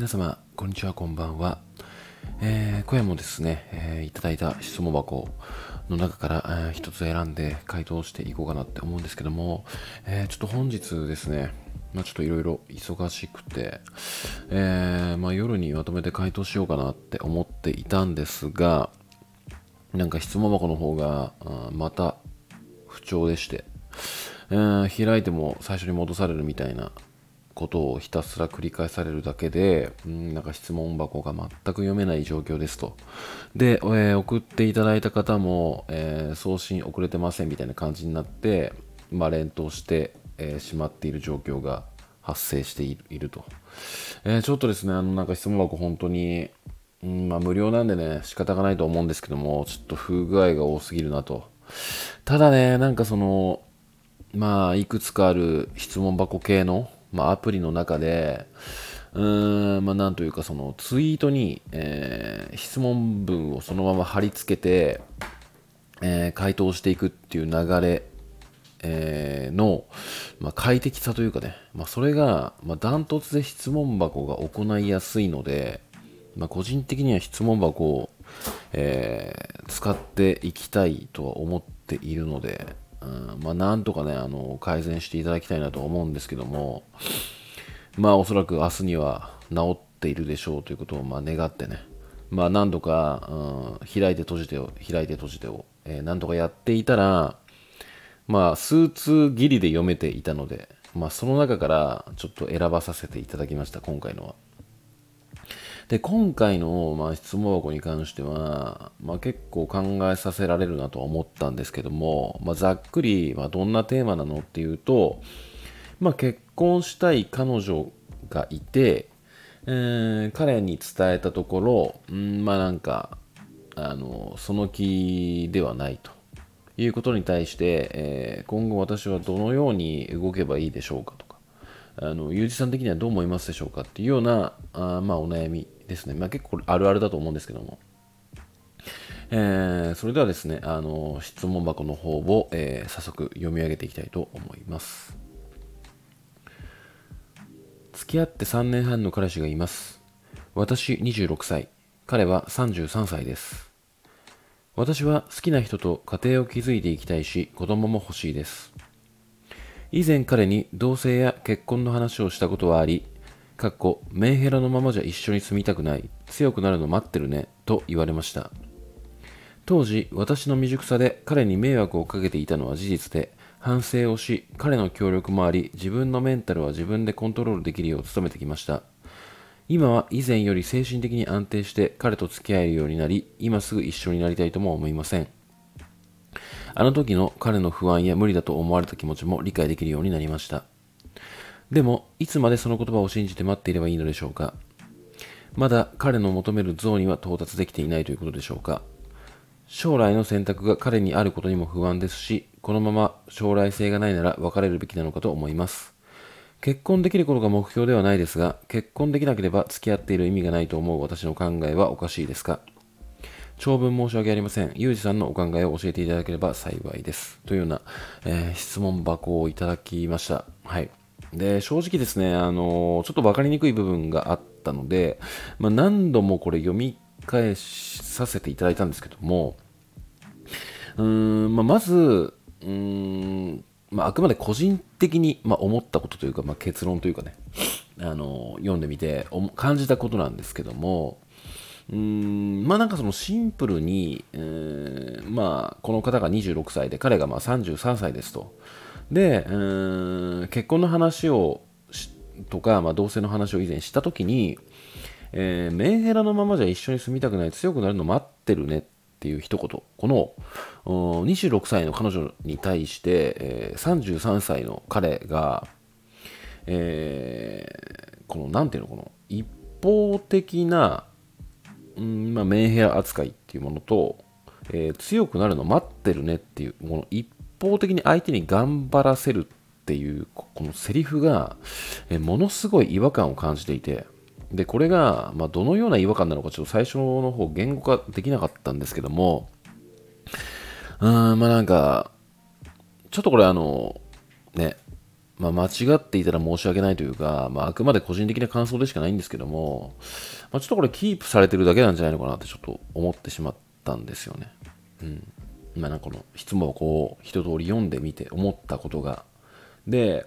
皆様、こんにちは、こんばんは。えー、今夜もですね、えー、いただいた質問箱の中から、えー、一つ選んで回答していこうかなって思うんですけども、えー、ちょっと本日ですね、まあ、ちょっといろいろ忙しくて、えー、まあ、夜にまとめて回答しようかなって思っていたんですが、なんか質問箱の方が、また不調でして、えー、開いても最初に戻されるみたいなことをひたすら繰り返されるだけで、うん、なんか質問箱が全く読めない状況ですと。で、えー、送っていただいた方も、えー、送信遅れてませんみたいな感じになって、まあ、連投して、えー、しまっている状況が発生していると。え、ちょっとですね、あの、なんか質問箱本当に、うん、まあ無料なんでね、仕方がないと思うんですけども、ちょっと不具合が多すぎるなと。ただね、なんかその、まあ、いくつかある質問箱系の、まあ、アプリの中で、うーん、まあ、なんというか、そのツイートに、えー、質問文をそのまま貼り付けて、えー、回答していくっていう流れ、えー、の、まあ、快適さというかね、まあ、それが、まあ、ダントツで質問箱が行いやすいので、まあ、個人的には質問箱を、えー、使っていきたいとは思っているので、うんまあ、なんとかね、あの、改善していただきたいなと思うんですけども、まあ、おそらく明日には治っているでしょうということを、まあ、願ってね、まあ、何度か、うん、開いて閉じてを、開いて閉じてを、えー、何とかやっていたら、まあ、数通ギリで読めていたので、まあ、その中からちょっと選ばさせていただきました、今回のは。で、今回の、まあ、質問箱に関しては、まあ、結構考えさせられるなとは思ったんですけども、まあ、ざっくり、まあ、どんなテーマなのっていうと、まあ、結婚したい彼女がいて、えー、彼に伝えたところ、うん、まあなんか、あの、その気ではないということに対して、えー、今後私はどのように動けばいいでしょうかとか、あの、ゆうじさん的にはどう思いますでしょうかっていうような、あまあお悩みですね。まあ、結構あるあるだと思うんですけども。えー、それではですね、あの、質問箱の方を、えー、早速読み上げていきたいと思います。付き合って3年半の彼氏がいます。私26歳、彼は33歳です。私は好きな人と家庭を築いていきたいし、子供も欲しいです。以前彼に同棲や結婚の話をしたことはあり、かっこメンヘラのままじゃ一緒に住みたくない。強くなるの待ってるね。と言われました。当時私の未熟さで彼に迷惑をかけていたのは事実で反省をし彼の協力もあり自分のメンタルは自分でコントロールできるよう努めてきました。今は以前より精神的に安定して彼と付き合えるようになり今すぐ一緒になりたいとも思いません。あの時の彼の不安や無理だと思われた気持ちも理解できるようになりました。でも、いつまでその言葉を信じて待っていればいいのでしょうか？まだ彼の求める像には到達できていないということでしょうか？将来の選択が彼にあることにも不安ですし、このまま将来性がないなら別れるべきなのかと思います。結婚できることが目標ではないですが、結婚できなければ付き合っている意味がないと思う私の考えはおかしいですか？長文申し訳ありません。ゆうじさんのお考えを教えていただければ幸いです。というような、えー、質問箱をいただきました。はい。で、正直ですね、あの、ちょっと分かりにくい部分があったので、まあ、何度もこれ読み返させていただいたんですけども、うーん、まあ、まず、うーん、まあ、あくまで個人的に、まあ、思ったことというか、まあ、結論というかね、あの、読んでみて感じたことなんですけども、うーんまあなんかそのシンプルに、えー、まあこの方が26歳で彼がまあ33歳ですと。で、うん結婚の話をとか、まあ、同性の話を以前したときに、えー、メンヘラのままじゃ一緒に住みたくない強くなるの待ってるねっていう一言。この26歳の彼女に対して、えー、33歳の彼が、えー、このなんていうのこの一方的な、んまあ、メンヘラ扱いっていうものと、えー、強くなるの待ってるねっていうこの一方的に相手に頑張らせるっていうこのセリフが、ものすごい違和感を感じていてでこれが、まあ、どのような違和感なのかちょっと最初の方言語化できなかったんですけどもうーんまあなんかちょっとこれあのねまあ、間違っていたら申し訳ないというか、まあ、あくまで個人的な感想でしかないんですけども、まあ、ちょっとこれキープされてるだけなんじゃないのかなってちょっと思ってしまったんですよね。うん。まあ、なんかこの質問をこう、一通り読んでみて思ったことが。で、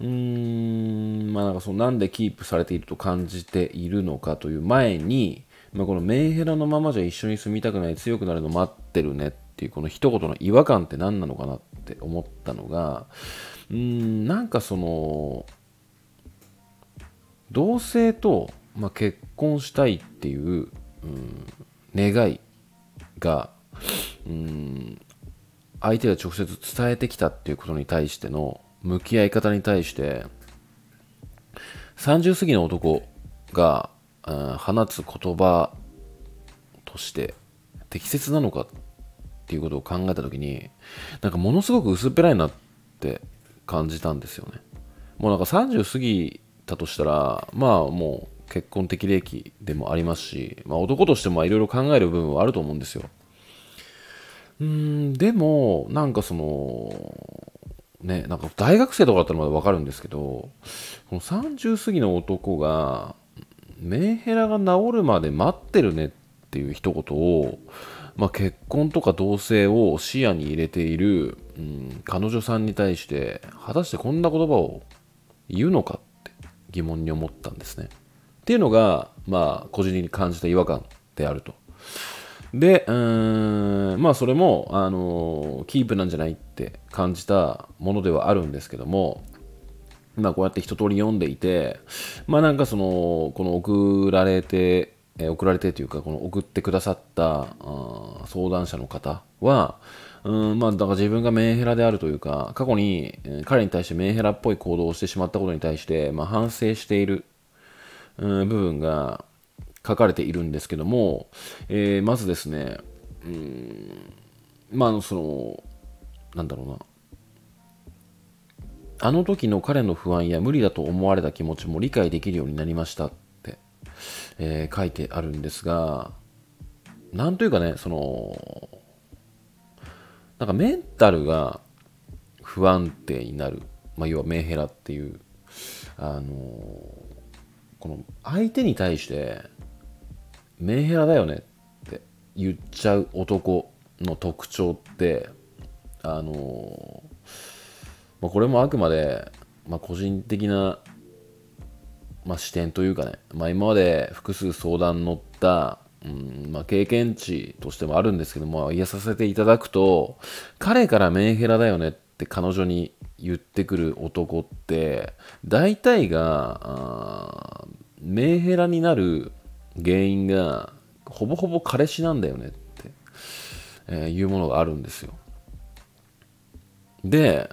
うーん、まあなんかそのなんでキープされていると感じているのかという前に、まあ、このメンヘラのままじゃ一緒に住みたくない強くなるの待ってるねっていうこの一言の違和感って何なのかなって思ったのが、うーん、なんかその、同性と、まあ、結婚したいっていう、うん、願いが、うん、相手が直接伝えてきたっていうことに対しての向き合い方に対して、30過ぎの男が、うん、放つ言葉として適切なのかっていうことを考えた時になんかものすごく薄っぺらいなって感じたんですよね。もうなんか30過ぎたとしたらまあもう結婚適齢期でもありますし、まあ、男としてもいろいろ考える部分はあると思うんですよ。うんでもなんかそのねなんか大学生とかだったらまだ分かるんですけどこの30過ぎの男がメンヘラが治るまで待ってるねっていう一言をまあ、結婚とか同棲を視野に入れている、うん、彼女さんに対して果たしてこんな言葉を言うのかって疑問に思ったんですね。っていうのが、まあ、個人的に感じた違和感であると。で、うーん、まあ、それも、あのキープなんじゃないって感じたものではあるんですけども、まあ、こうやって一通り読んでいて、まあ、なんかその、この送られてえ送られてというかこの送ってくださった相談者の方はうんまあ、だから自分がメンヘラであるというか過去に、彼に対してメンヘラっぽい行動をしてしまったことに対して、まあ、反省している、うん、部分が書かれているんですけども、えー、まずですねうんまあそのなんだろうな。あの時の彼の不安や無理だと思われた気持ちも理解できるようになりましたってえー、書いてあるんですが、なんというかね、その、なんかメンタルが不安定になる、まあ、要はメンヘラっていう、あのこの相手に対してメンヘラだよねって言っちゃう男の特徴ってあのまあ、これもあくまで、まあ、個人的なまあ、視点というかね、まあ、今まで複数相談乗った、うんまあ、経験値としてもあるんですけども、言えさせていただくと、彼からメンヘラだよねって彼女に言ってくる男って、大体が、メンヘラになる原因が、ほぼほぼ彼氏なんだよねって、えー、いうものがあるんですよ。で、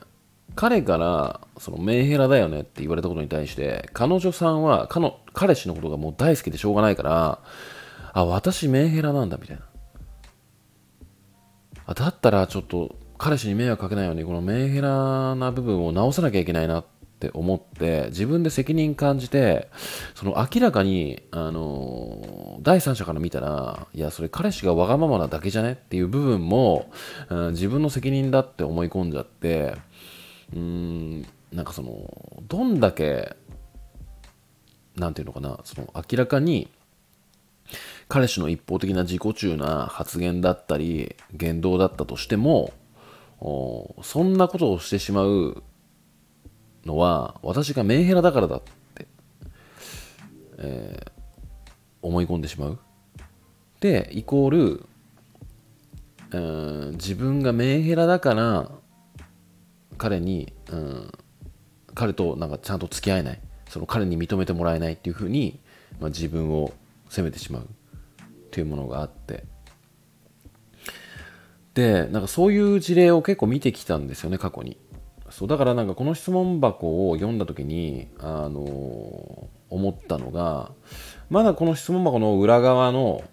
彼からそのメンヘラだよねって言われたことに対して彼女さんは彼彼氏のことがもう大好きでしょうがないからあ私メンヘラなんだみたいなあだったらちょっと彼氏に迷惑かけないようにこのメンヘラな部分を直さなきゃいけないなってって思って自分で責任感じてその明らかにあの第三者から見たらいやそれ彼氏がわがままなだけじゃね？っていう部分も、うん、自分の責任だって思い込んじゃってうんなんかそのどんだけなんていうのかなその明らかに彼氏の一方的な自己中な発言だったり言動だったとしてもそんなことをしてしまうのは私がメンヘラだからだって、えー、思い込んでしまう。でイコール、えー、自分がメンヘラだから彼に、うん、彼となんかちゃんと付き合えない。その彼に認めてもらえないっていうふうに、まあ、自分を責めてしまう。っていうものがあって。でなんかそういう事例を結構見てきたんですよね過去に。そうだからなんかこの質問箱を読んだ時に、あの、思ったのがまだこの質問箱の裏側の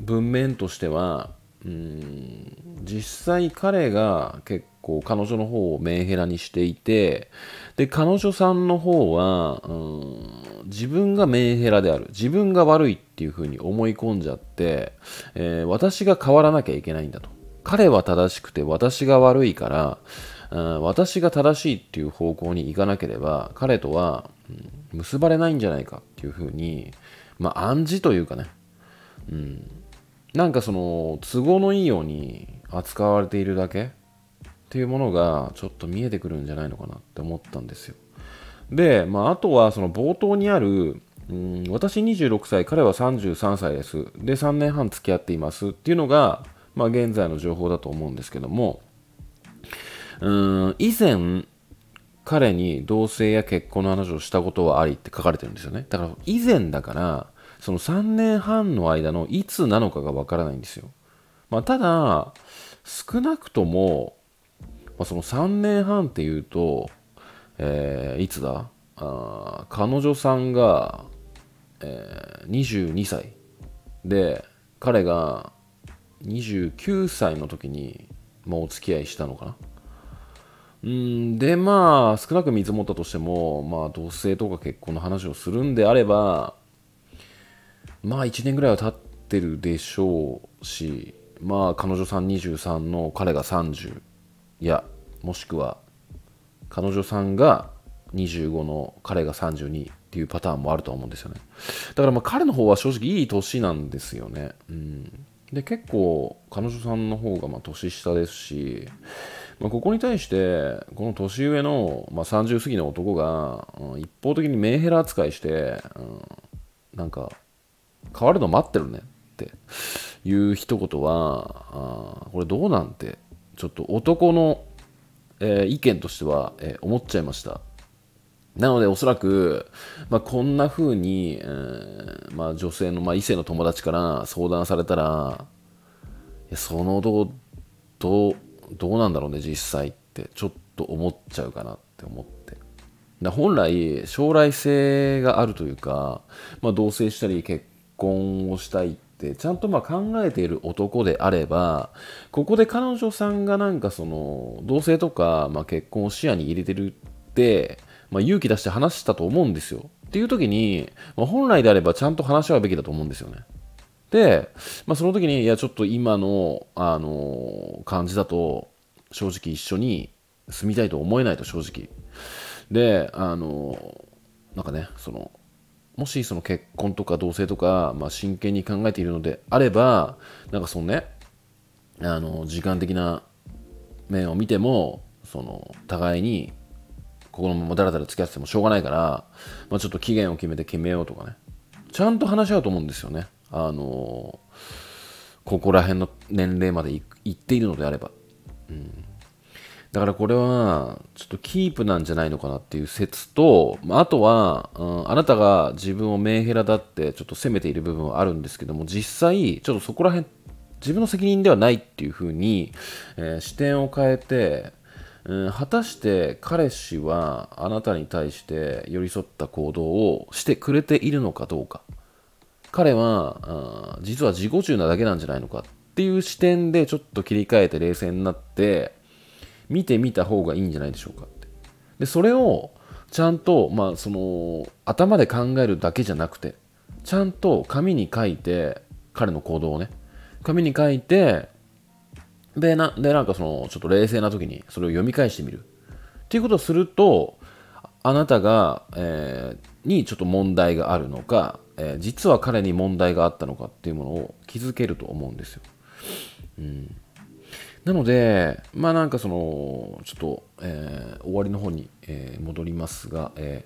文面としてはうん実際彼が結構彼女の方をメンヘラにしていてで彼女さんの方はうん自分がメンヘラである自分が悪いっていう風に思い込んじゃって、えー、私が変わらなきゃいけないんだと。彼は正しくて私が悪いから、私が正しいっていう方向に行かなければ彼とは、うん、結ばれないんじゃないかっていうふうに、まあ、暗示というかね、うん、なんかその都合のいいように扱われているだけっていうものがちょっと見えてくるんじゃないのかなって思ったんですよ。で、まあ、あとはその冒頭にあるうん私26歳彼は33歳です。で3年半付き合っていますっていうのが、まあ、現在の情報だと思うんですけども。うん以前彼に同棲や結婚の話をしたことはありって書かれてるんですよねだから以前だからその3年半の間のいつなのかがわからないんですよ。まあ、ただ、少なくとも、まあ、その3年半っていうと、えー、いつだ？あ彼女さんが、えー、22歳で、彼が29歳の時に、まあ、お付き合いしたのかな。うんでまあ少なく見積もったとしても、まあ、同棲とか結婚の話をするんであればまあ1年ぐらいは経ってるでしょうし、まあ彼女さん23の彼が30、いや、もしくは彼女さんが25の彼が32っていうパターンもあると思うんですよね。だからまあ彼の方は正直いい年なんですよね。うん。で、結構彼女さんの方がまあ年下ですし、まあ、ここに対して、この年上の、まあ、30過ぎの男が、うん、一方的にメンヘラ扱いして、うん、なんか、変わるの待ってるねっていう一言は、あこれどうなんて、ちょっと男の、えー、意見としては、えー、思っちゃいました。なので、おそらく、まあ、こんな風に、えー、まあ、女性の、まあ、異性の友達から相談されたら、そのどう、どう、なんだろうね、実際って、ちょっと思っちゃうかなって思ってだ。本来、将来性があるというか、まあ、同棲したり結婚をしたいってちゃんとまあ考えている男であればここで彼女さんがなんかその同棲とか、まあ、結婚を視野に入れてるって、まあ、勇気出して話したと思うんですよっていう時に、まあ、本来であればちゃんと話し合うべきだと思うんですよねで、まあ、その時にいやちょっと今の、あの感じだと正直一緒に住みたいと思えないと正直。であのなんかねそのもしその結婚とか同棲とか、まあ、真剣に考えているのであればなんかそのねあの時間的な面を見てもその互いにここのままだらだら付き合っててもしょうがないから、まあ、ちょっと期限を決めて決めようとかね。ちゃんと話し合うと思うんですよね。あのここら辺の年齢までいっているのであれば、うん、だからこれは、ちょっとキープなんじゃないのかなっていう説と、まあとは、うん、あなたが自分をメンヘラだってちょっと責めている部分はあるんですけども、実際、ちょっとそこら辺、自分の責任ではないっていうふうに、えー、視点を変えて、うん、果たして彼氏はあなたに対して寄り添った行動をしてくれているのかどうか。彼は、実は自己中なだけなんじゃないのかっていう視点でちょっと切り替えて冷静になって、見てみた方がいいんじゃないでしょうかって。で、それをちゃんと、まあ、その、頭で考えるだけじゃなくて、ちゃんと紙に書いて、彼の行動をね、紙に書いて、で、な、で、なんかその、ちょっと冷静な時にそれを読み返してみる。っていうことをすると、あなたが、えー、にちょっと問題があるのか、えー、実は彼に問題があったのかっていうものを気づけると思うんですよ。うん。なので、まあなんかその、ちょっと、えー、終わりの方に、えー、戻りますが、え、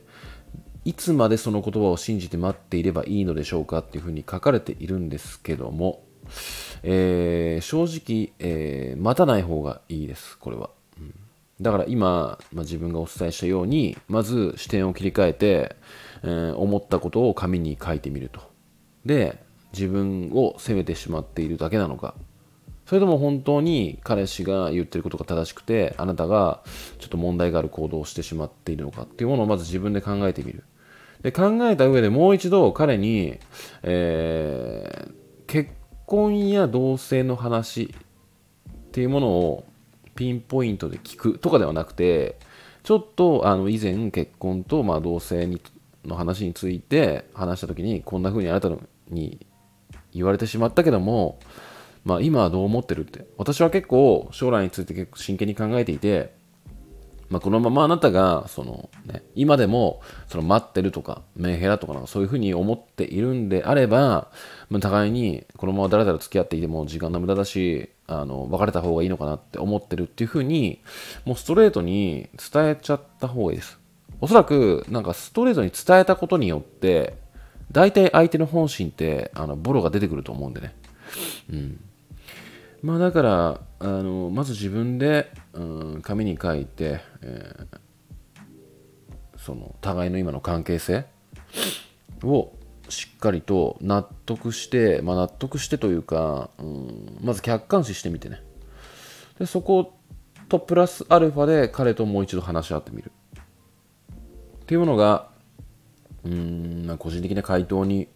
いつまでその言葉を信じて待っていればいいのでしょうかっていうふうに書かれているんですけども、え、正直、え、待たない方がいいです、これは。うん、だから今、まあ、自分がお伝えしたように、まず視点を切り替えて、えー、思ったことを紙に書いてみると。で、自分を責めてしまっているだけなのか、それとも本当に彼氏が言ってることが正しくて、あなたがちょっと問題がある行動をしてしまっているのかっていうものをまず自分で考えてみる。で、考えた上でもう一度彼に、えー、結婚や同棲の話っていうものをピンポイントで聞くとかではなくて、ちょっとあの以前結婚とまあ同棲にの話について話した時にこんな風にあなたに言われてしまったけどもまあ今はどう思ってるって。私は結構将来について結構真剣に考えていて、まあ、このままあなたがその、ね、今でもその待ってるとかメンヘラとかなんかそういうふうに思っているんであれば、まあ、互いにこのままだらだら付き合っていても時間の無駄だしあの別れた方がいいのかなって思ってるっていうふうにもうストレートに伝えちゃった方がいいですおそらくなんかストレートに伝えたことによって大体相手の本心ってあのボロが出てくると思うんでね。うん。まあだからあのまず自分で、うん、紙に書いて、えー、その互いの今の関係性をしっかりと納得して、まあ、納得してというか、うん、まず客観視してみてね。でそことプラスアルファで彼ともう一度話し合ってみる。っていうものがうん、個人的な回答に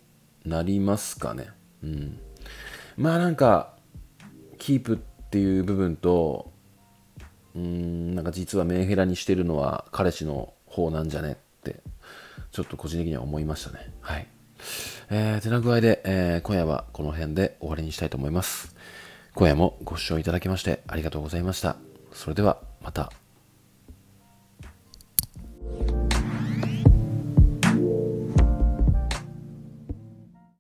なりますかね。うん。まあなんかキープっていう部分とうんなんか実はメンヘラにしてるのは彼氏の方なんじゃねってちょっと個人的には思いましたね。はい。えー、てな具合で、えー、今夜はこの辺で終わりにしたいと思います。今夜もご視聴いただきましてありがとうございました。それではまた。